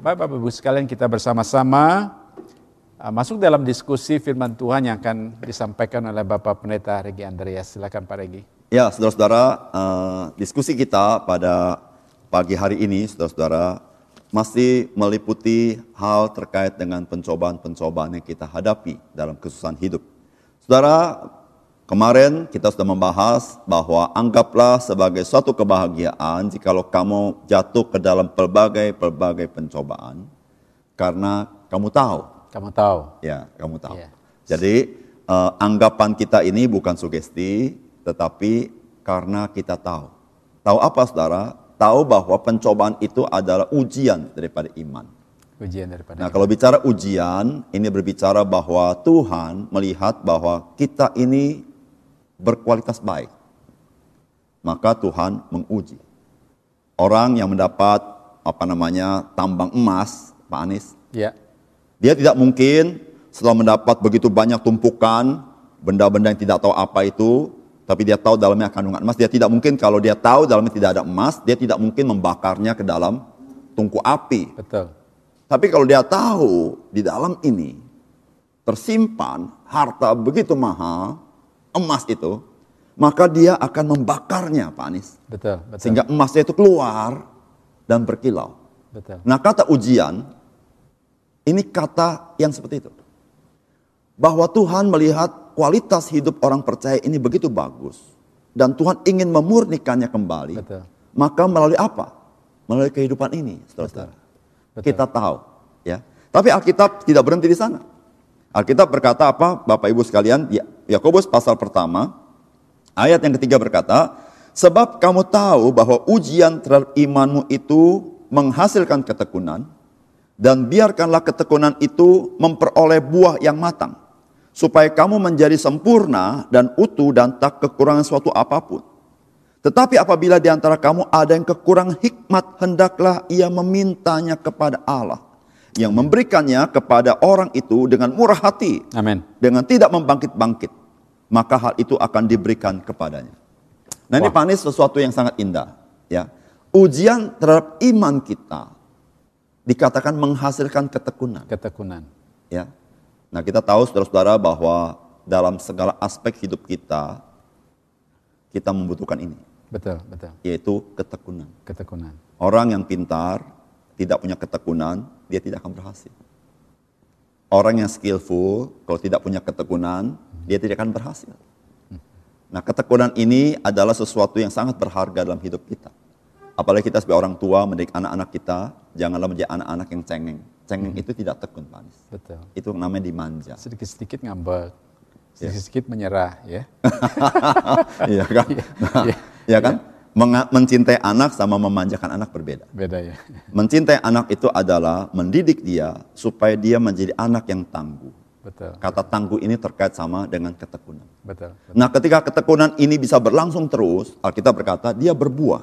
Bapak Ibu sekalian kita bersama-sama uh, masuk dalam diskusi firman Tuhan yang akan disampaikan oleh Bapak Pendeta Regi Andreas. Silakan Pak Regi. Ya, saudara-saudara, uh, diskusi kita pada pagi hari ini, saudara-saudara, masih meliputi hal terkait dengan pencobaan-pencobaan yang kita hadapi dalam kesusahan hidup. Saudara, Kemarin kita sudah membahas bahwa anggaplah sebagai suatu kebahagiaan jikalau kamu jatuh ke dalam pelbagai-pelbagai pencobaan karena kamu tahu. Kamu tahu. Ya, kamu tahu. Yeah. Jadi uh, anggapan kita ini bukan sugesti, tetapi karena kita tahu. Tahu apa saudara? Tahu bahwa pencobaan itu adalah ujian daripada iman. Ujian daripada. Nah, kalau bicara ujian, ini berbicara bahwa Tuhan melihat bahwa kita ini berkualitas baik, maka Tuhan menguji. Orang yang mendapat apa namanya tambang emas, Pak Anies, ya. dia tidak mungkin setelah mendapat begitu banyak tumpukan benda-benda yang tidak tahu apa itu, tapi dia tahu dalamnya kandungan emas. Dia tidak mungkin kalau dia tahu dalamnya tidak ada emas, dia tidak mungkin membakarnya ke dalam tungku api. Betul. Tapi kalau dia tahu di dalam ini tersimpan harta begitu mahal, emas itu, maka dia akan membakarnya, Pak Anies. Betul, betul. Sehingga emasnya itu keluar dan berkilau. Betul. Nah, kata ujian ini kata yang seperti itu. Bahwa Tuhan melihat kualitas hidup orang percaya ini begitu bagus dan Tuhan ingin memurnikannya kembali. Betul. Maka melalui apa? Melalui kehidupan ini, Saudara. Kita tahu, ya. Tapi Alkitab tidak berhenti di sana. Alkitab berkata apa, Bapak Ibu sekalian? Ya, Yakobus pasal pertama, ayat yang ketiga berkata, Sebab kamu tahu bahwa ujian terhadap imanmu itu menghasilkan ketekunan, dan biarkanlah ketekunan itu memperoleh buah yang matang, supaya kamu menjadi sempurna dan utuh dan tak kekurangan suatu apa pun. Tetapi apabila di antara kamu ada yang kekurangan hikmat, hendaklah ia memintanya kepada Allah yang memberikannya kepada orang itu dengan murah hati. Amin. Dengan tidak membangkit-bangkit maka hal itu akan diberikan kepadanya. Nah ini panis sesuatu yang sangat indah. Ya, ujian terhadap iman kita dikatakan menghasilkan ketekunan. Ketekunan. Ya, nah kita tahu saudara-saudara bahwa dalam segala aspek hidup kita kita membutuhkan ini. Betul, betul. Yaitu ketekunan. Ketekunan. Orang yang pintar tidak punya ketekunan, dia tidak akan berhasil. Orang yang skillful, kalau tidak punya ketekunan, dia tidak akan berhasil. Nah, ketekunan ini adalah sesuatu yang sangat berharga dalam hidup kita. Apalagi kita sebagai orang tua mendidik anak-anak kita, janganlah menjadi anak-anak yang cengeng. Cengeng hmm. itu tidak tekun, Pak Betul. Itu namanya dimanja. Sedikit-sedikit ngambek, sedikit-sedikit ya. menyerah, ya. iya kan? Nah, ya. ya kan? mencintai anak sama memanjakan anak berbeda. Beda ya. Mencintai anak itu adalah mendidik dia supaya dia menjadi anak yang tangguh. Betul. Kata tangguh ini terkait sama dengan ketekunan. Betul, betul. Nah, ketika ketekunan ini bisa berlangsung terus, Alkitab berkata dia berbuah.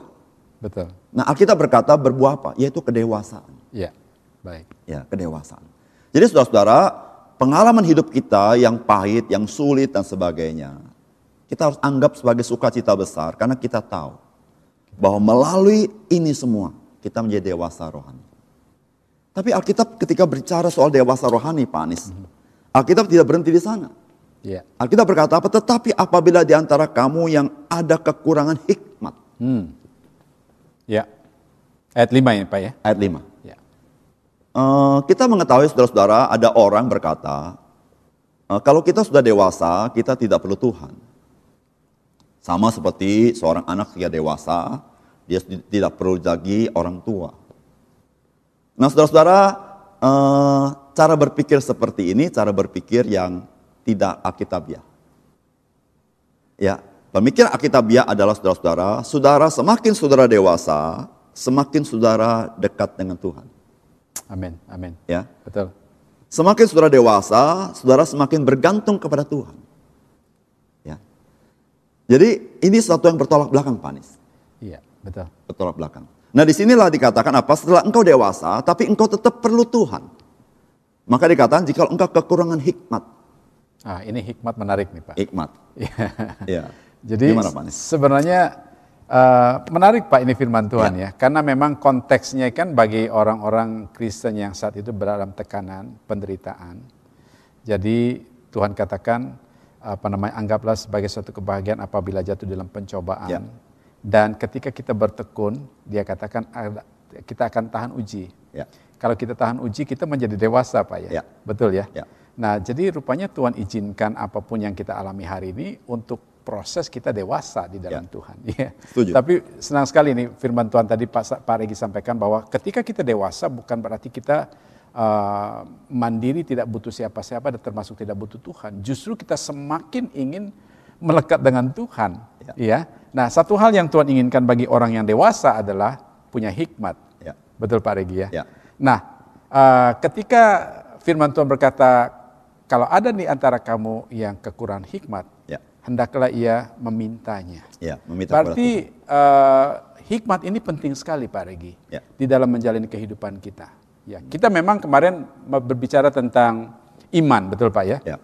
Betul. Nah, Alkitab berkata berbuah apa? Yaitu kedewasaan. Iya. Baik. Ya, kedewasaan. Jadi saudara-saudara, pengalaman hidup kita yang pahit, yang sulit dan sebagainya, kita harus anggap sebagai sukacita besar karena kita tahu bahwa melalui ini semua kita menjadi dewasa rohani. Tapi Alkitab ketika berbicara soal dewasa rohani, Pak Anies, mm -hmm Alkitab tidak berhenti di sana. Ya. Alkitab berkata apa? Tetapi apabila di antara kamu yang ada kekurangan hikmat. Hmm. Ya. Ayat 5 ya Pak ya? Ayat 5. Ya. Uh, kita mengetahui saudara-saudara ada orang berkata, uh, kalau kita sudah dewasa, kita tidak perlu Tuhan. Sama seperti seorang anak ketika dewasa, dia tidak perlu lagi orang tua. Nah saudara-saudara, uh, cara berpikir seperti ini, cara berpikir yang tidak akitabiah. Ya, pemikiran akitabiah adalah saudara-saudara, saudara semakin saudara dewasa, semakin saudara dekat dengan Tuhan. Amin, amin. Ya, betul. Semakin saudara dewasa, saudara semakin bergantung kepada Tuhan. Ya. Jadi ini sesuatu yang bertolak belakang, Panis. Iya, betul. Bertolak belakang. Nah di sinilah dikatakan apa? Setelah engkau dewasa, tapi engkau tetap perlu Tuhan. Maka dikatakan jika engkau kekurangan hikmat. Ah, ini hikmat menarik nih Pak. Hikmat. ya. Jadi Gimana, Pak? sebenarnya Uh, menarik Pak ini firman Tuhan ya. ya, karena memang konteksnya kan bagi orang-orang Kristen yang saat itu berada dalam tekanan, penderitaan. Jadi Tuhan katakan apa namanya anggaplah sebagai suatu kebahagiaan apabila jatuh dalam pencobaan. Ya. Dan ketika kita bertekun, dia katakan kita akan tahan uji. Ya. Kalau kita tahan uji, kita menjadi dewasa, Pak ya. ya. Betul ya? ya. Nah, jadi rupanya Tuhan izinkan apa pun yang kita alami hari ini untuk proses kita dewasa di dalam ya. Tuhan. Ya. Setuju. Tapi senang sekali nih firman Tuhan tadi Pak, Pak Regi sampaikan bahwa ketika kita dewasa bukan berarti kita uh, mandiri tidak butuh siapa-siapa dan termasuk tidak butuh Tuhan. Justru kita semakin ingin melekat dengan Tuhan. Ya. ya. Nah satu hal yang Tuhan inginkan bagi orang yang dewasa adalah punya hikmat. Ya. Betul Pak Regi ya. ya. Nah uh, ketika firman Tuhan berkata kalau ada di antara kamu yang kekurangan hikmat, ya hendaklah ia memintanya. Ya, meminta Berarti uh, hikmat ini penting sekali Pak Regi ya. di dalam menjalani kehidupan kita. Ya, kita memang kemarin berbicara tentang iman, betul Pak ya? ya.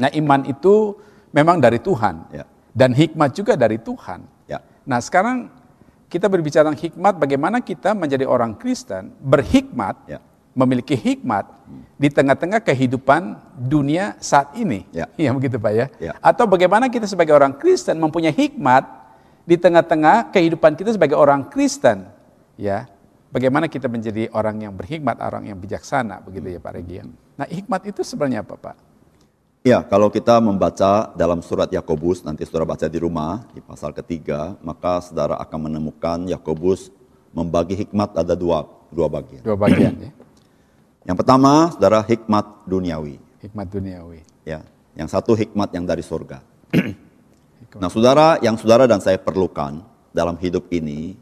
Nah iman itu memang dari Tuhan ya. dan hikmat juga dari Tuhan. Ya. Nah sekarang kita berbicara tentang hikmat, bagaimana kita menjadi orang Kristen berhikmat. Ya memiliki hikmat di tengah-tengah kehidupan dunia saat ini. Ya, ya begitu Pak ya? ya. Atau bagaimana kita sebagai orang Kristen mempunyai hikmat di tengah-tengah kehidupan kita sebagai orang Kristen. Ya, bagaimana kita menjadi orang yang berhikmat, orang yang bijaksana, begitu ya Pak Regi. Nah, hikmat itu sebenarnya apa Pak? Ya, kalau kita membaca dalam surat Yakobus, nanti saudara baca di rumah, di pasal ketiga, maka saudara akan menemukan Yakobus membagi hikmat ada dua, dua bagian. Dua bagian ya. Yang pertama, saudara hikmat duniawi. Hikmat duniawi. Ya, yang satu hikmat yang dari surga. nah, saudara, yang saudara dan saya perlukan dalam hidup ini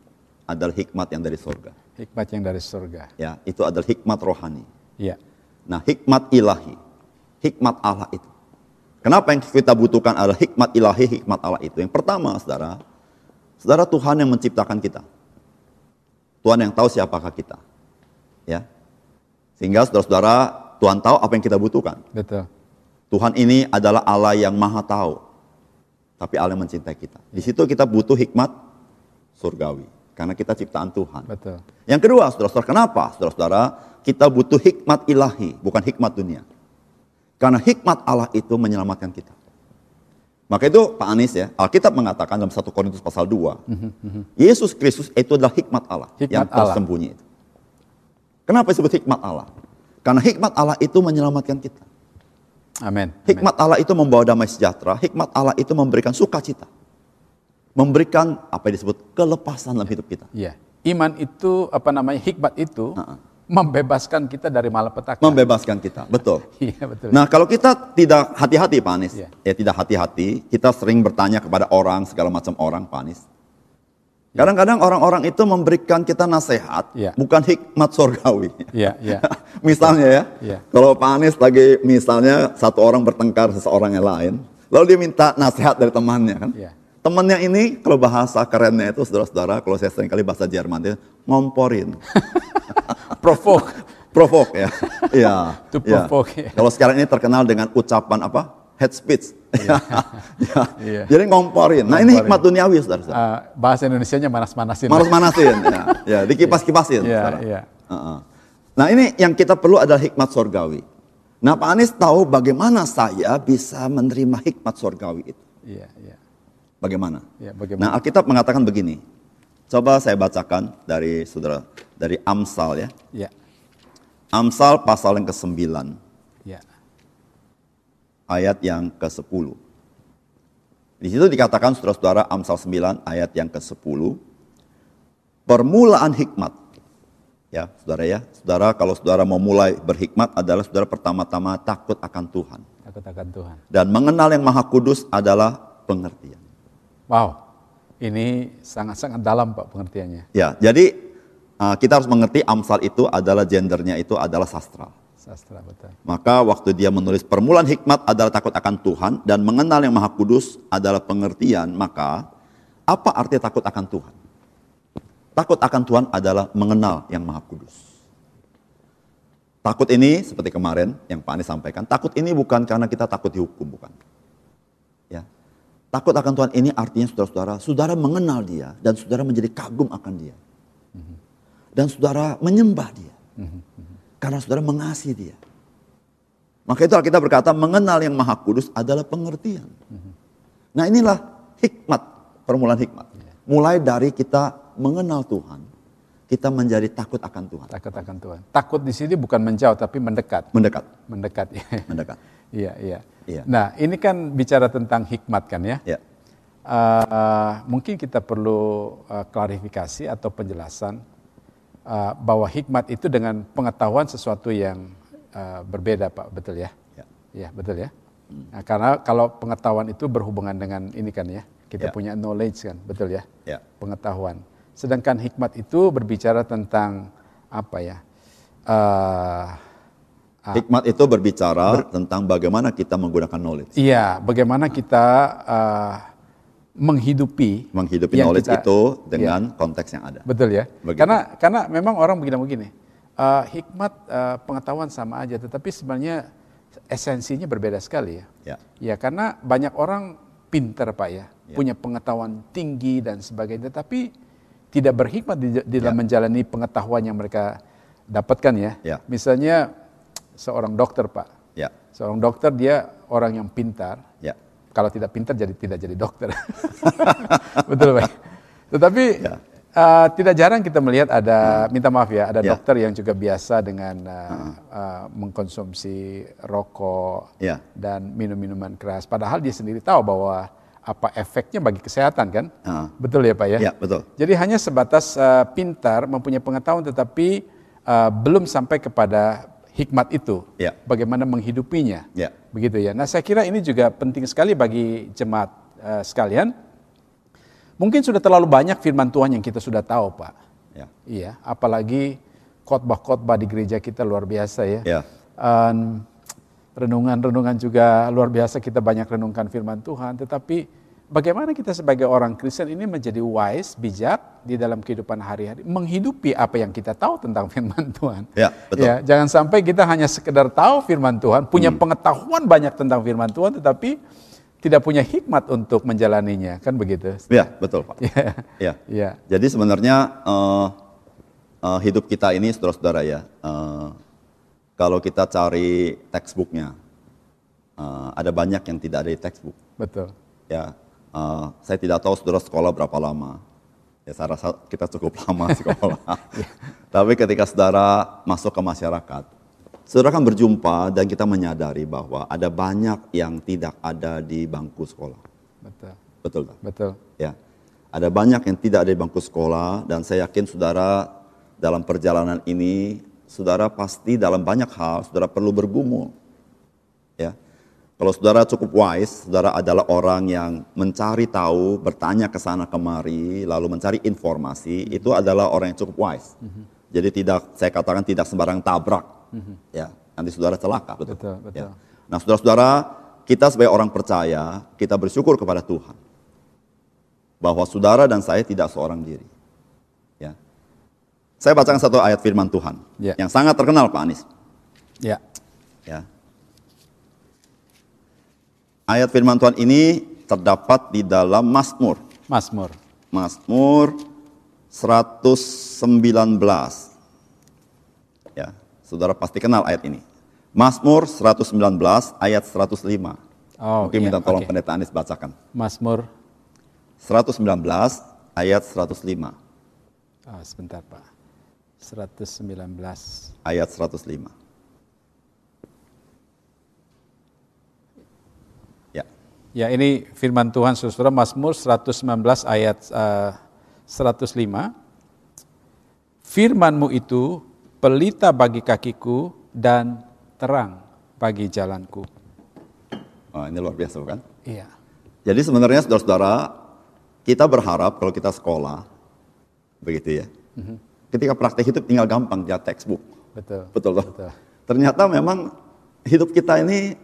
adalah hikmat yang dari surga. Hikmat yang dari surga. Ya, itu adalah hikmat rohani. Ya. Nah, hikmat ilahi, hikmat Allah itu. Kenapa yang kita butuhkan adalah hikmat ilahi, hikmat Allah itu? Yang pertama, saudara, saudara Tuhan yang menciptakan kita. Tuhan yang tahu siapakah kita. Ya, sehingga saudara-saudara, Tuhan tahu apa yang kita butuhkan. Betul. Tuhan ini adalah Allah yang maha tahu. Tapi Allah yang mencintai kita. Di situ kita butuh hikmat surgawi. Karena kita ciptaan Tuhan. Betul. Yang kedua, saudara-saudara, kenapa? Saudara-saudara, kita butuh hikmat ilahi, bukan hikmat dunia. Karena hikmat Allah itu menyelamatkan kita. Maka itu Pak Anies ya, Alkitab mengatakan dalam 1 Korintus pasal 2, mm -hmm. Yesus Kristus itu adalah hikmat Allah hikmat yang tersembunyi Allah. itu. Kenapa disebut hikmat Allah? Karena hikmat Allah itu menyelamatkan kita. Amin. Hikmat Allah itu membawa damai sejahtera. Hikmat Allah itu memberikan sukacita. Memberikan apa yang disebut kelepasan dalam hidup kita. Iya. Iman itu apa namanya hikmat itu uh -uh. Membebaskan kita dari malapetaka. Membebaskan kita, betul. Iya betul. Nah kalau kita tidak hati-hati Pak Anies, yeah. ya tidak hati-hati, kita sering bertanya kepada orang segala macam orang Pak Anies. Ya. Kadang-kadang orang-orang itu memberikan kita nasihat, ya. bukan hikmat surgawi. Ya, ya. misalnya ya, ya, kalau Pak Anies lagi misalnya satu orang bertengkar seseorang yang lain, lalu dia minta nasihat dari temannya kan. Ya. Temannya ini kalau bahasa kerennya itu saudara-saudara, kalau saya sering kali bahasa Jerman dia ngomporin. provoke. provoke ya. Iya. To ya. provoke. Ya. Kalau sekarang ini terkenal dengan ucapan apa? head speech. ya. ya. Jadi ngomporin. Nah ngomporin. ini hikmat duniawi, saudara. Uh, bahasa Indonesia-nya manas-manasin. Manas-manasin, ya. ya. Dikipas-kipasin, ya, saudara. Ya. Uh -uh. Nah ini yang kita perlu adalah hikmat sorgawi. Nah Pak Anies tahu bagaimana saya bisa menerima hikmat sorgawi itu. Iya, iya. Bagaimana? Ya, bagaimana? Nah Alkitab mengatakan begini. Coba saya bacakan dari saudara dari Amsal ya. Ya. Amsal pasal yang ke-9 ayat yang ke-10. Di situ dikatakan saudara-saudara Amsal 9 ayat yang ke-10. Permulaan hikmat. Ya, saudara ya. Saudara kalau saudara mau mulai berhikmat adalah saudara pertama-tama takut akan Tuhan. Takut akan Tuhan. Dan mengenal yang maha kudus adalah pengertian. Wow. Ini sangat-sangat dalam Pak pengertiannya. Ya, jadi uh, kita harus mengerti Amsal itu adalah gendernya itu adalah sastra. Sastra, betul. Maka waktu dia menulis permulaan hikmat adalah takut akan Tuhan dan mengenal yang maha kudus adalah pengertian, maka apa arti takut akan Tuhan? Takut akan Tuhan adalah mengenal yang maha kudus. Takut ini seperti kemarin yang Pak Anies sampaikan, takut ini bukan karena kita takut dihukum, bukan. Takut akan Tuhan ini artinya saudara-saudara, saudara mengenal dia dan saudara menjadi kagum akan dia. Dan saudara menyembah dia. Karena saudara mengasihi dia. Maka itu kita berkata mengenal yang maha kudus adalah pengertian. Nah inilah hikmat, permulaan hikmat. Mulai dari kita mengenal Tuhan, kita menjadi takut akan Tuhan. Takut akan Tuhan. Takut di sini bukan menjauh tapi mendekat. Mendekat. Mendekat. ya. Mendekat. Iya, iya. Iya. Nah, ini kan bicara tentang hikmat kan ya. Ya. Uh, mungkin kita perlu uh, klarifikasi atau penjelasan uh, bahwa hikmat itu dengan pengetahuan sesuatu yang uh, berbeda, Pak. Betul ya? Ya. Iya, betul ya. Nah, karena kalau pengetahuan itu berhubungan dengan ini kan ya, kita Ya. punya knowledge kan, betul ya? Ya. Pengetahuan. Sedangkan hikmat itu berbicara tentang apa ya? Uh, Ah. Hikmat itu berbicara tentang bagaimana kita menggunakan knowledge. Iya, bagaimana kita uh, menghidupi Menghidupi yang knowledge kita- itu dengan konteks yang ada. betul ya. Begitu. Karena karena memang orang begini begini. uh, hikmat uh, pengetahuan sama aja, tetapi sebenarnya esensinya berbeda sekali ya. Ya. Ya karena banyak orang pinter pak ya, Ya. punya pengetahuan tinggi dan sebagainya, tetapi tidak berhikmat di, di dalam Ya. menjalani pengetahuan yang mereka dapatkan ya. Ya. Misalnya seorang dokter pak, Ya. seorang dokter dia orang yang pintar, Ya. kalau tidak pintar jadi tidak jadi dokter. Betul Pak. Tetapi Ya. uh, tidak jarang kita melihat ada minta maaf ya, ada Ya. dokter yang juga biasa dengan uh, uh, mengkonsumsi rokok Ya. dan minum-minuman keras. Padahal dia sendiri tahu bahwa apa efeknya bagi kesehatan kan? Ah. Betul ya Pak ya? Ya, betul. Jadi hanya sebatas uh, pintar, mempunyai pengetahuan tetapi uh, belum sampai kepada hikmat itu. Ya. Bagaimana menghidupinya. Ya. Begitu ya. Nah, saya kira ini juga penting sekali bagi jemaat uh, sekalian. Mungkin sudah terlalu banyak firman Tuhan yang kita sudah tahu, Pak. Ya. Iya, apalagi khotbah-khotbah di gereja kita luar biasa ya. Ya. Um, renungan-renungan juga luar biasa kita banyak renungkan firman Tuhan, tetapi bagaimana kita sebagai orang Kristen ini menjadi wise, bijak di dalam kehidupan hari-hari, menghidupi apa yang kita tahu tentang firman Tuhan. Ya, betul. Ya, jangan sampai kita hanya sekedar tahu firman Tuhan, punya Hmm. pengetahuan banyak tentang firman Tuhan, tetapi tidak punya hikmat untuk menjalaninya, kan begitu? Ya, betul Pak. Ya, Ya. ya, Jadi sebenarnya eh, eh, hidup kita ini, saudara-saudara ya, eh, kalau kita cari textbooknya, eh, ada banyak yang tidak ada di textbook. betul. Ya, eh, saya tidak tahu saudara sekolah berapa lama. Ya, saya rasa kita cukup lama sekolah. Tapi ketika saudara masuk ke masyarakat, saudara akan berjumpa dan kita menyadari bahwa ada banyak yang tidak ada di bangku sekolah. Betul. Betul tak? Betul. Ya, ada banyak yang tidak ada di bangku sekolah dan saya yakin saudara dalam perjalanan ini, saudara pasti dalam banyak hal saudara perlu bergumul. Ya, kalau saudara cukup wise, saudara adalah orang yang mencari tahu, bertanya ke sana kemari, lalu mencari informasi, itu adalah orang yang cukup wise. Jadi tidak, saya katakan tidak sembarang tabrak. Ya, nanti saudara celaka. Betul. Betul, betul. Ya. Nah, saudara-saudara, kita sebagai orang percaya, kita bersyukur kepada Tuhan bahwa saudara dan saya tidak seorang diri. Ya. Saya bacakan satu ayat firman Tuhan Ya. yang sangat terkenal Pak Anies. Ya, Ya. Ayat firman Tuhan ini terdapat di dalam Mazmur. Mazmur. Mazmur 119. Ya, saudara pasti kenal ayat ini. Mazmur 119 ayat 105. Oh, Mungkin iya, minta tolong oke. pendeta Anies bacakan. Mazmur 119 ayat 105. Ah, sebentar Pak. 119. Ayat 105. Ya. Ya ini firman Tuhan saudara Mazmur 119 ayat eh, 105. Firmanmu itu pelita bagi kakiku dan terang bagi jalanku. Oh, ini luar biasa bukan? Iya. Jadi sebenarnya saudara-saudara, kita berharap kalau kita sekolah, begitu ya. Ketika praktek hidup tinggal gampang, dia textbook. Betul. Betul loh. Betul. Ternyata memang hidup kita ini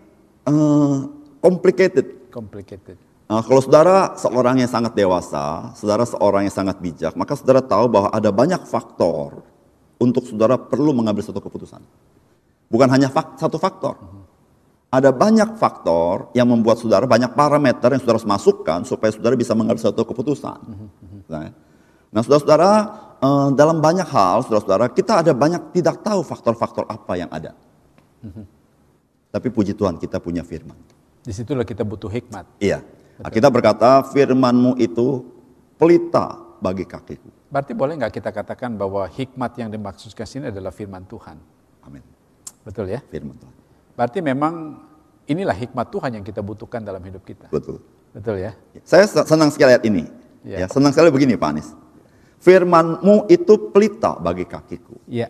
eh, complicated. Complicated. Nah, kalau saudara seorang yang sangat dewasa, saudara seorang yang sangat bijak, maka saudara tahu bahwa ada banyak faktor untuk saudara perlu mengambil satu keputusan. Bukan hanya fak- satu faktor. ada banyak faktor yang membuat saudara banyak parameter yang saudara harus masukkan supaya saudara bisa mengambil suatu keputusan. Nah, Nah, saudara-saudara, eh, dalam banyak hal, saudara-saudara, kita ada banyak tidak tahu faktor-faktor apa yang ada. Tapi puji Tuhan, kita punya firman. Di situlah kita butuh hikmat. Iya. Kita berkata, firmanmu itu pelita bagi kakiku. Berarti boleh nggak kita katakan bahwa hikmat yang dimaksudkan sini adalah firman Tuhan? Amin. Betul ya? Firman Tuhan. Berarti memang inilah hikmat Tuhan yang kita butuhkan dalam hidup kita. Betul. Betul ya? Saya senang sekali lihat ini. Iya. Ya, senang sekali begini Pak Anies. Firmanmu itu pelita bagi kakiku. Iya.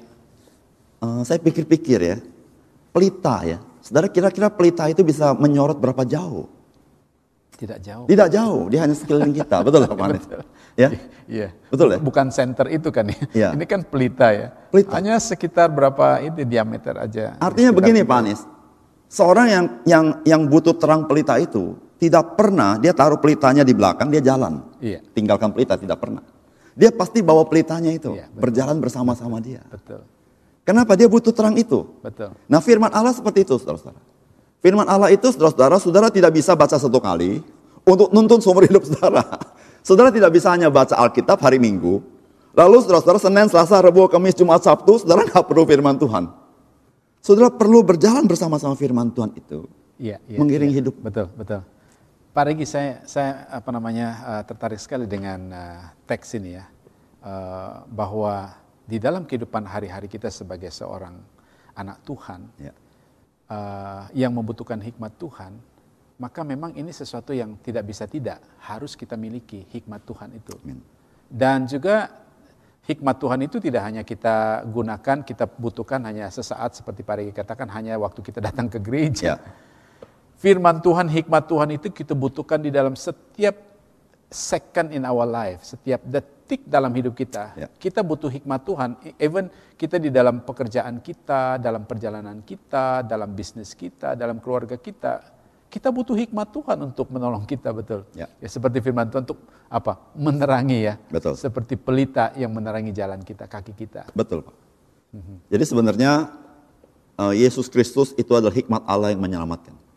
Eh, saya pikir-pikir ya, pelita ya. Saudara kira-kira pelita itu bisa menyorot berapa jauh? Tidak jauh. Tidak jauh, dia hanya sekeliling kita. Betul Pak? Ya? Iya. Betul ya? Bukan center itu kan ya. Iya. Ini kan pelita ya. Pelita. Hanya sekitar berapa itu diameter aja. Artinya begini Pak Anies, seorang yang yang yang butuh terang pelita itu tidak pernah dia taruh pelitanya di belakang dia jalan, Iya. tinggalkan pelita tidak pernah. Dia pasti bawa pelitanya itu betul. berjalan bersama-sama dia. Betul. Kenapa dia butuh terang itu? Betul. Nah firman Allah seperti itu saudara-saudara. Firman Allah itu saudara-saudara, saudara tidak bisa baca satu kali untuk nuntun seumur hidup saudara. Saudara tidak bisa hanya baca Alkitab hari Minggu, lalu saudara-saudara Senin, Selasa, Rabu, Kamis, Jumat, Sabtu, saudara nggak perlu firman Tuhan. Saudara perlu berjalan bersama-sama firman Tuhan itu. Iya, iya, Mengiringi iya. hidup. Betul, betul. Pak Regi, saya, saya apa namanya eh, tertarik sekali dengan eh, teks ini ya, Eh, bahwa di dalam kehidupan hari-hari kita sebagai seorang anak Tuhan Ya. yang membutuhkan hikmat Tuhan, maka memang ini sesuatu yang tidak bisa tidak harus kita miliki hikmat Tuhan itu. Amin. Dan juga hikmat Tuhan itu tidak hanya kita gunakan, kita butuhkan hanya sesaat seperti Pak Regi katakan hanya waktu kita datang ke gereja. Ya. Firman Tuhan, hikmat Tuhan itu kita butuhkan di dalam setiap second in our life, setiap detik dalam hidup kita. Ya. Kita butuh hikmat Tuhan, even kita di dalam pekerjaan kita, dalam perjalanan kita, dalam bisnis kita, dalam keluarga kita, kita butuh hikmat Tuhan untuk menolong kita betul. Ya. seperti firman Tuhan untuk apa? Menerangi ya. Betul. Seperti pelita yang menerangi jalan kita, kaki kita. Betul Pak. Jadi sebenarnya eh, Yesus Kristus itu adalah hikmat Allah yang menyelamatkan.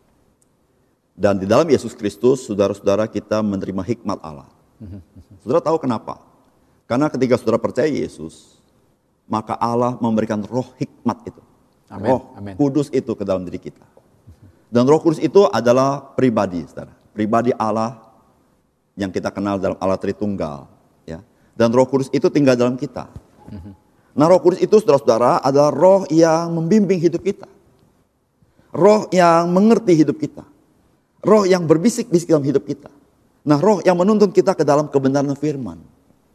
Dan di dalam Yesus Kristus, saudara-saudara kita menerima hikmat Allah. Saudara tahu kenapa? Karena ketika saudara percaya Yesus, maka Allah memberikan roh hikmat itu. Amin, Roh amin. kudus itu ke dalam diri kita. Dan roh kudus itu adalah pribadi, saudara. Pribadi Allah yang kita kenal dalam Allah Tritunggal. Ya. Dan roh kudus itu tinggal dalam kita. Nah roh kudus itu saudara-saudara adalah roh yang membimbing hidup kita. Roh yang mengerti hidup kita. Roh yang berbisik-bisik dalam hidup kita. Nah roh yang menuntun kita ke dalam kebenaran firman.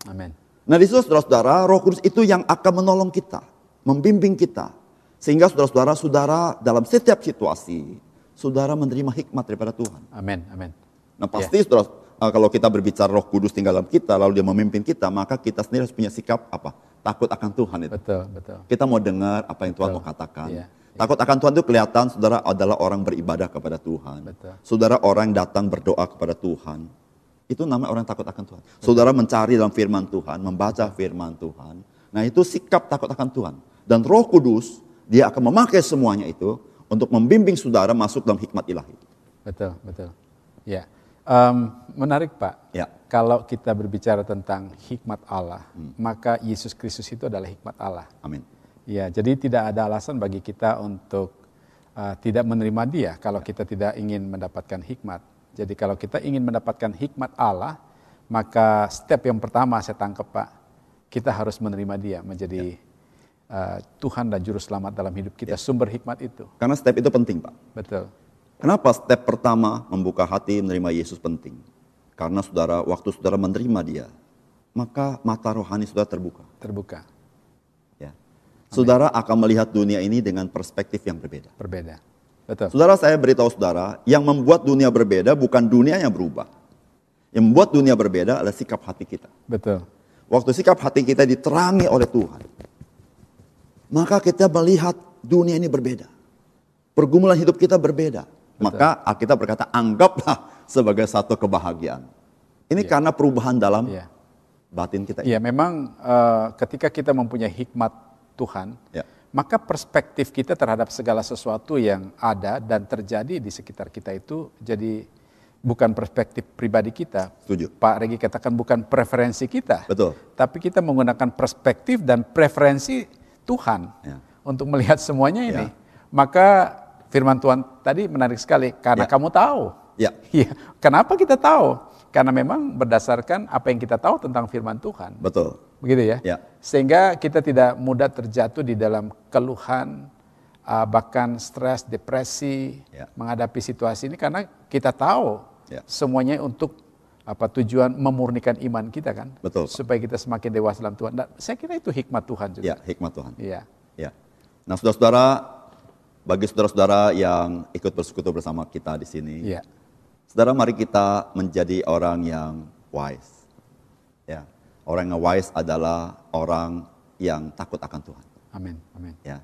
Amin. Nah di saudara-saudara roh kudus itu yang akan menolong kita. Membimbing kita. Sehingga saudara-saudara, saudara dalam setiap situasi, saudara menerima hikmat daripada Tuhan. Amin. Amin. Nah pasti saudara, uh, kalau kita berbicara roh kudus tinggal dalam kita, lalu dia memimpin kita, maka kita sendiri harus punya sikap apa? Takut akan Tuhan itu. Betul, betul. Kita mau dengar apa yang Tuhan Betul. mau katakan. Iya. Takut akan Tuhan itu kelihatan saudara adalah orang beribadah kepada Tuhan. Betul. Saudara orang datang berdoa kepada Tuhan. Itu namanya orang takut akan Tuhan. Saudara mencari dalam firman Tuhan, membaca firman Tuhan. Nah itu sikap takut akan Tuhan. Dan roh kudus, dia akan memakai semuanya itu untuk membimbing saudara masuk dalam hikmat ilahi. Betul, betul. Ya, Em, menarik Pak. Ya. Kalau kita berbicara tentang hikmat Allah, maka Yesus Kristus itu adalah hikmat Allah. Amin. Ya, jadi tidak ada alasan bagi kita untuk uh, tidak menerima Dia kalau kita tidak ingin mendapatkan hikmat. Jadi kalau kita ingin mendapatkan hikmat Allah, maka step yang pertama saya tangkap Pak, kita harus menerima Dia menjadi uh, Tuhan dan Juru Selamat dalam hidup kita, sumber hikmat itu. Karena step itu penting Pak. Betul. Kenapa step pertama membuka hati menerima Yesus penting? Karena saudara, waktu saudara menerima dia, maka mata rohani saudara terbuka. Terbuka, Ya. Saudara akan melihat dunia ini dengan perspektif yang berbeda. berbeda. Betul. Saudara saya beritahu saudara, yang membuat dunia berbeda bukan dunia yang berubah. Yang membuat dunia berbeda adalah sikap hati kita. Betul. Waktu sikap hati kita diterangi oleh Tuhan, maka kita melihat dunia ini berbeda. Pergumulan hidup kita berbeda. Maka kita berkata, anggaplah sebagai satu kebahagiaan. Ini karena perubahan dalam Iya. batin kita. Iya, memang eh, ketika kita mempunyai hikmat Tuhan, Ya. maka perspektif kita terhadap segala sesuatu yang ada dan terjadi di sekitar kita itu jadi bukan perspektif pribadi kita. Setuju. Pak Regi katakan bukan preferensi kita. Betul. Tapi kita menggunakan perspektif dan preferensi Tuhan Ya. untuk melihat semuanya ini. Ya. Maka firman Tuhan tadi menarik sekali karena Ya. kamu tahu. Ya. Iya. Kenapa kita tahu? Karena memang berdasarkan apa yang kita tahu tentang firman Tuhan. Betul. Begitu ya? Ya. Sehingga kita tidak mudah terjatuh di dalam keluhan, uh, bahkan stres, depresi, Ya. menghadapi situasi ini karena kita tahu Ya. semuanya untuk apa tujuan memurnikan iman kita kan? Betul, Pak. Supaya kita semakin dewasa dalam Tuhan. Dan saya kira itu hikmat Tuhan juga. Ya, hikmat Tuhan. Iya. Ya. Nah, saudara-saudara, bagi saudara-saudara yang ikut bersekutu bersama kita di sini, Iya. saudara mari kita menjadi orang yang wise. Ya. Orang yang wise adalah orang yang takut akan Tuhan. Amin. Amin. Ya.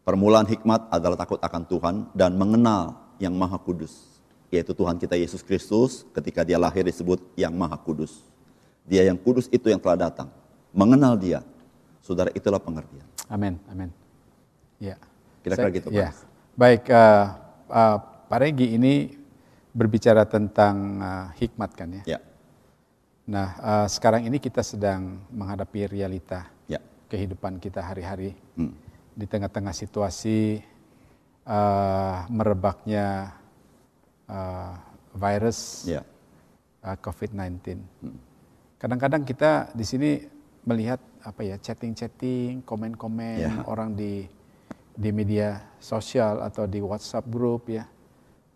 Permulaan hikmat adalah takut akan Tuhan dan mengenal yang Maha Kudus, yaitu Tuhan kita Yesus Kristus ketika dia lahir disebut yang Maha Kudus. Dia yang kudus itu yang telah datang. Mengenal dia. Saudara itulah pengertian. Amin. Amin. Ya. Kira-kira Saya- gitu, Pak. Ya. Baik, uh, uh, Pak Regi ini berbicara tentang uh, hikmat kan ya? Ya. Nah, uh, sekarang ini kita sedang menghadapi realita Ya. kehidupan kita hari-hari Hmm. di tengah-tengah situasi uh, merebaknya uh, virus Ya. uh, COVID-19. Kadang-kadang kita di sini melihat apa ya chatting-chatting, komen-komen Ya. orang di di media sosial atau di WhatsApp grup ya,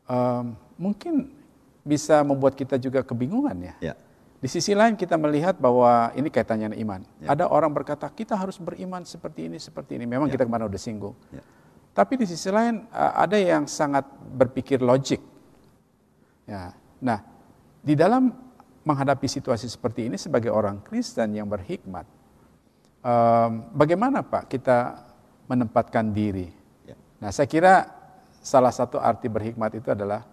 Um, mungkin bisa membuat kita juga kebingungan ya. Ya. Di sisi lain kita melihat bahwa ini kaitannya dengan iman. Ya. Ada orang berkata kita harus beriman seperti ini seperti ini. Memang Ya. kita kemarin udah singgung. Ya. Tapi di sisi lain ada yang sangat berpikir logik. Ya. Nah, di dalam menghadapi situasi seperti ini sebagai orang Kristen yang berhikmat, um, bagaimana Pak kita menempatkan diri? Ya. Nah, saya kira salah satu arti berhikmat itu adalah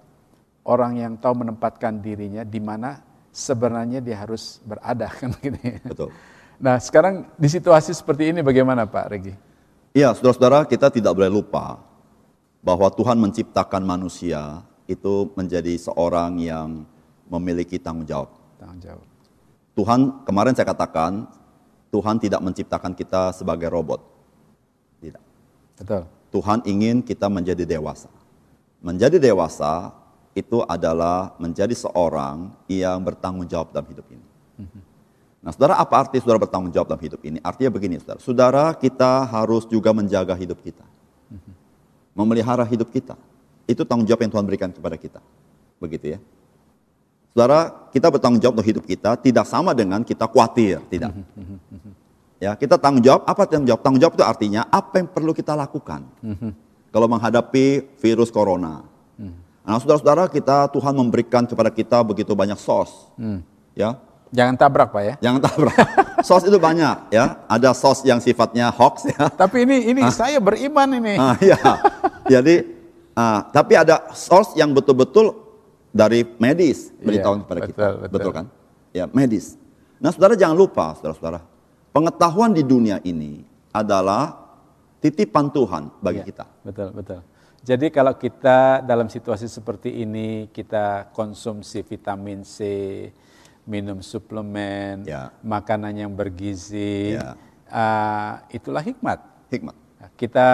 orang yang tahu menempatkan dirinya di mana sebenarnya dia harus berada kan begitu ya. Betul. Nah, sekarang di situasi seperti ini bagaimana Pak Regi? Iya, saudara-saudara, kita tidak boleh lupa bahwa Tuhan menciptakan manusia itu menjadi seorang yang memiliki tanggung jawab. Tanggung jawab. Tuhan, kemarin saya katakan, Tuhan tidak menciptakan kita sebagai robot. Tidak. Betul. Tuhan ingin kita menjadi dewasa. Menjadi dewasa itu adalah menjadi seorang yang bertanggung jawab dalam hidup ini. Nah, saudara, apa arti saudara bertanggung jawab dalam hidup ini? Artinya begini, saudara. Saudara, kita harus juga menjaga hidup kita. Memelihara hidup kita. Itu tanggung jawab yang Tuhan berikan kepada kita. Begitu ya. Saudara, kita bertanggung jawab untuk hidup kita tidak sama dengan kita khawatir, tidak. Ya, kita tanggung jawab, apa tanggung jawab? Tanggung jawab itu artinya apa yang perlu kita lakukan. Kalau menghadapi virus corona. Nah, saudara-saudara, kita Tuhan memberikan kepada kita begitu banyak sos. Ya, Jangan tabrak Pak ya. jangan tabrak. sos itu banyak, ya. Ada sos yang sifatnya hoax, ya. Tapi ini ini saya beriman ini. Ah, ya. Jadi, ah, tapi ada source yang betul-betul dari medis beritahu Iya, kepada kita. betul, betul. kan? Ya, medis. Nah, saudara jangan lupa, saudara-saudara, pengetahuan di dunia ini adalah titipan Tuhan bagi Iya, kita. Betul, betul. Jadi kalau kita dalam situasi seperti ini kita konsumsi vitamin C, minum suplemen, Ya. makanan yang bergizi, Ya. ah, itulah hikmat. Hikmat. Kita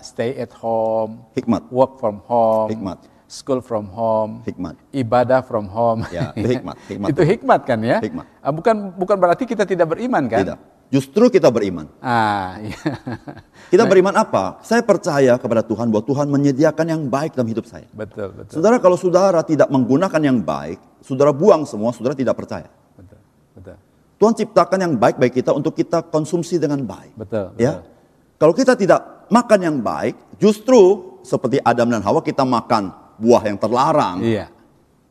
stay at home, Hikmat. work from home, Hikmat. school from home, Hikmat. ibadah from home. Ya, itu hikmat, hikmat. itu hikmat kan ya? Hikmat. Ah, Bukan bukan berarti kita tidak beriman kan? Tidak. Justru kita beriman. Ah, iya. Kita beriman apa? Saya percaya kepada Tuhan bahwa Tuhan menyediakan yang baik dalam hidup saya. betul, betul, Saudara, kalau saudara tidak menggunakan yang baik, saudara buang semua, saudara tidak percaya. betul, betul, Tuhan ciptakan yang baik bagi kita untuk kita konsumsi dengan baik. betul, Ya. betul. Kalau kita tidak makan yang baik, justru seperti Adam dan Hawa kita makan buah yang terlarang. Iya,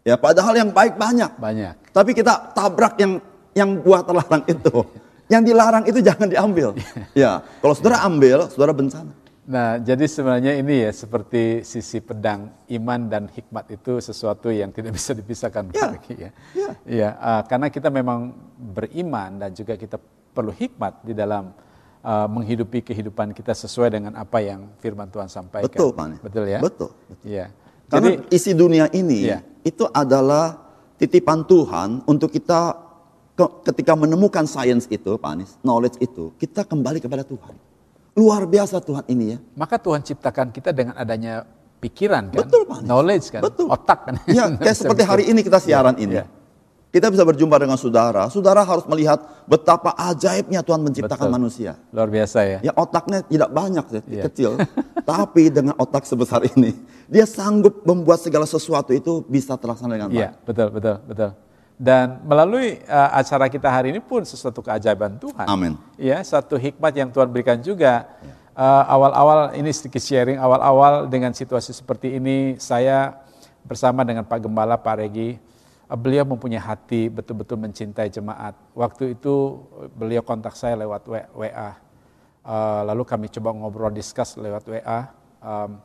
Ya, padahal yang baik banyak. banyak. Tapi kita tabrak yang yang buah terlarang itu. Yang dilarang itu jangan diambil. Ya, kalau saudara ambil, saudara bencana. Nah, jadi sebenarnya ini ya seperti sisi pedang iman dan hikmat itu sesuatu yang tidak bisa dipisahkan Ya, lagi ya. ya. Iya, ah, karena kita memang beriman dan juga kita perlu hikmat di dalam uh, menghidupi kehidupan kita sesuai dengan apa yang firman Tuhan sampaikan. Betul, Pak. Betul ya? Betul. Iya. Karena Jadi isi dunia ini Iya. itu adalah titipan Tuhan untuk kita ketika menemukan sains itu, Pak Anies, knowledge itu, kita kembali kepada Tuhan. Luar biasa Tuhan ini ya. maka Tuhan ciptakan kita dengan adanya pikiran kan, Betul, Pak Anies. knowledge kan, Betul. otak kan. Ya, kayak seperti hari ini kita siaran ini. Iya. Kita bisa berjumpa dengan saudara. Saudara harus melihat betapa ajaibnya Tuhan menciptakan Betul. manusia. Luar biasa ya. Ya otaknya tidak banyak, ya, Iya. kecil. Tapi dengan otak sebesar ini, dia sanggup membuat segala sesuatu itu bisa terlaksana dengan baik. Iya, betul, betul, betul. Dan melalui uh, acara kita hari ini pun sesuatu keajaiban Tuhan. Amin. Ya, satu hikmat yang Tuhan berikan juga. Uh, awal-awal ini sedikit sharing, awal-awal dengan situasi seperti ini, saya bersama dengan Pak Gembala, Pak Regi, uh, beliau mempunyai hati betul-betul mencintai jemaat. Waktu itu beliau kontak saya lewat WA. Uh, lalu kami coba ngobrol, discuss lewat WA. Um,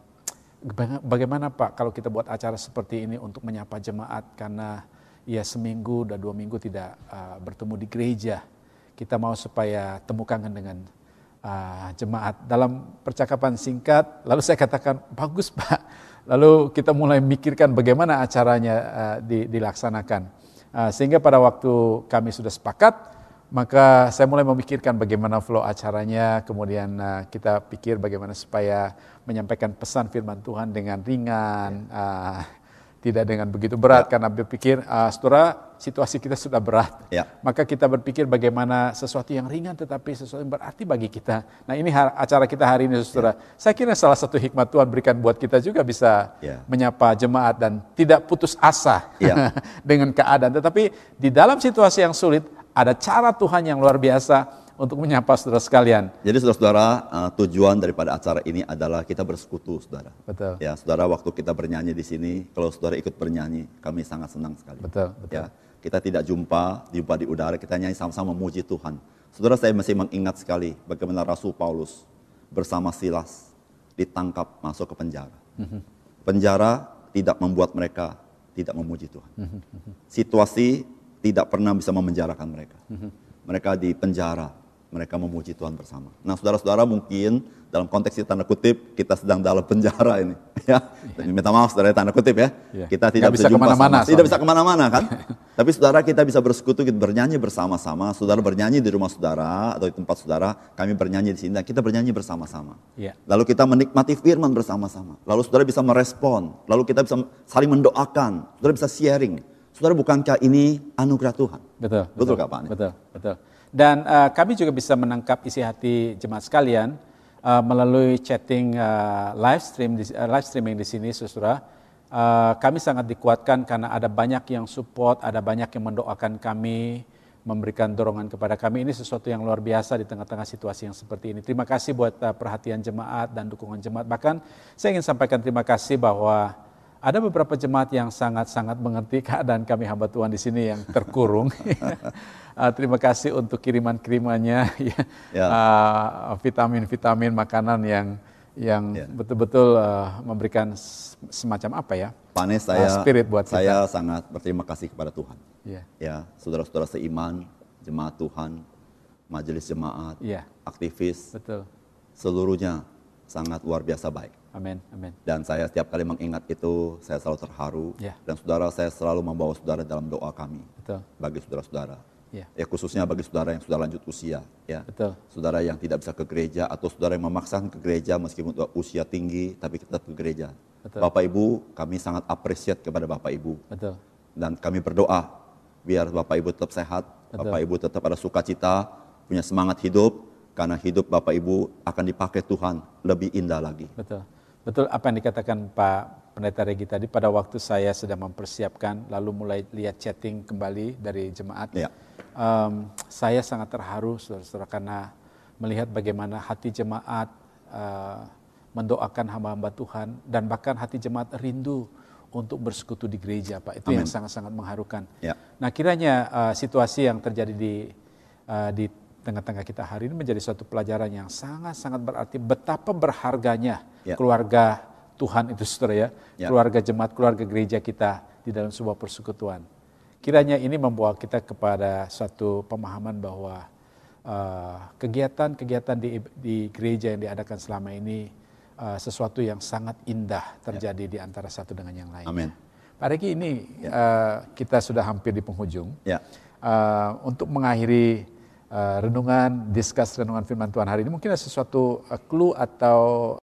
Baga- Bagaimana Pak kalau kita buat acara seperti ini untuk menyapa jemaat karena ya seminggu dan dua minggu tidak uh, bertemu di gereja. Kita mau supaya temu kangen dengan uh, jemaat. Dalam percakapan singkat, lalu saya katakan bagus Pak. Lalu kita mulai mikirkan bagaimana acaranya uh, di- dilaksanakan. Uh, sehingga pada waktu kami sudah sepakat, maka saya mulai memikirkan bagaimana flow acaranya, kemudian uh, kita pikir bagaimana supaya menyampaikan pesan firman Tuhan dengan ringan, uh, tidak dengan begitu berat, karena berpikir, uh, saudara, situasi kita sudah berat. Ya. Maka kita berpikir bagaimana sesuatu yang ringan tetapi sesuatu yang berarti bagi kita. Nah ini acara kita hari ini, saudara. Saya kira salah satu hikmat Tuhan berikan buat kita juga bisa Ya. menyapa jemaat dan tidak putus asa Ya. dengan keadaan. Tetapi di dalam situasi yang sulit, ada cara Tuhan yang luar biasa untuk menyapa saudara sekalian. Jadi saudara-saudara, uh, tujuan daripada acara ini adalah kita bersekutu, saudara. Betul. Ya, saudara, waktu kita bernyanyi di sini, kalau saudara ikut bernyanyi, kami sangat senang sekali. Betul, betul. Ya, kita tidak jumpa, jumpa di udara, kita nyanyi sama-sama memuji Tuhan. Saudara, saya masih mengingat sekali bagaimana Rasul Paulus bersama Silas ditangkap masuk ke penjara. Mhm. Penjara tidak membuat mereka tidak memuji Tuhan. Mhm, Situasi tidak pernah bisa memenjarakan mereka. Mhm. Mereka di penjara, mereka memuji Tuhan bersama. Nah, saudara-saudara mungkin dalam konteks tanda kutip kita sedang dalam penjara ini, ya. Minta maaf saudara tanda kutip ya. Iya. Kita tidak Nggak bisa, ke mana-mana tidak bisa ke mana-mana kan. Tapi saudara kita bisa bersekutu, kita bernyanyi bersama-sama. Saudara bernyanyi di rumah saudara atau di tempat saudara, kami bernyanyi di sini dan kita bernyanyi bersama-sama. Iya. Lalu kita menikmati firman bersama-sama. Lalu saudara bisa merespon. Lalu kita bisa saling mendoakan. Saudara bisa sharing. Saudara bukankah ini anugerah Tuhan? Betul. Betul nggak, Pak Anies? Betul, betul. Dan eh, kami juga bisa menangkap isi hati jemaat sekalian eh, melalui chatting eh, live stream eh, live streaming di sini, saudara. Eh, kami sangat dikuatkan karena ada banyak yang support, ada banyak yang mendoakan kami, memberikan dorongan kepada kami. Ini sesuatu yang luar biasa di tengah-tengah situasi yang seperti ini. Terima kasih buat eh, perhatian jemaat dan dukungan jemaat. Bahkan saya ingin sampaikan terima kasih bahwa ada beberapa jemaat yang sangat-sangat mengerti keadaan kami hamba Tuhan di sini yang terkurung. Ah, terima kasih untuk kiriman-kirimannya, ya. Ya. Ah, vitamin-vitamin makanan yang yang Ya. betul-betul ah, memberikan semacam apa ya? Pak Anies, saya, Ah, spirit buat kita. saya sangat berterima kasih kepada Tuhan. Iya. Ya, saudara-saudara seiman, jemaat Tuhan, majelis jemaat, Iya. aktivis, Betul. seluruhnya sangat luar biasa baik. Amin, amin. Dan saya setiap kali mengingat itu, saya selalu terharu. Ya. Dan saudara, saya selalu membawa saudara dalam doa kami. Betul. Bagi saudara-saudara. Ya. Ya khususnya bagi saudara yang sudah lanjut usia. ya Betul. Saudara yang tidak bisa ke gereja atau saudara yang memaksakan ke gereja meskipun sudah usia tinggi tapi tetap ke gereja. Betul. Bapak Ibu, kami sangat appreciate kepada Bapak Ibu. Betul. Dan kami berdoa biar Bapak Ibu tetap sehat, Betul. Bapak Ibu tetap ada sukacita, punya semangat hidup, karena hidup Bapak Ibu akan dipakai Tuhan lebih indah lagi. Betul. Betul apa yang dikatakan Pak Pendeta Regi tadi pada waktu saya sedang mempersiapkan lalu mulai lihat chatting kembali dari jemaat. Ya. Em, saya sangat terharu saudara-saudara karena melihat bagaimana hati jemaat eh, mendoakan hamba-hamba Tuhan dan bahkan hati jemaat rindu untuk bersekutu di gereja Pak. Itu yang sangat-sangat mengharukan. Ya. Nah kiranya eh, situasi yang terjadi di eh, di tengah-tengah kita hari ini menjadi suatu pelajaran yang sangat-sangat berarti betapa berharganya ya. keluarga Tuhan itu saudara ya, ya, keluarga jemaat, keluarga gereja kita di dalam sebuah persekutuan. Kiranya ini membawa kita kepada satu pemahaman bahwa eh, kegiatan-kegiatan uh, di, di gereja yang diadakan selama ini uh, sesuatu yang sangat indah terjadi ya. di antara satu dengan yang lain. Amin. Pak Riki ini uh, kita sudah hampir di penghujung. Ya. Uh, untuk mengakhiri Eh, renungan, discuss renungan firman Tuhan hari ini. Mungkin ada sesuatu eh, clue atau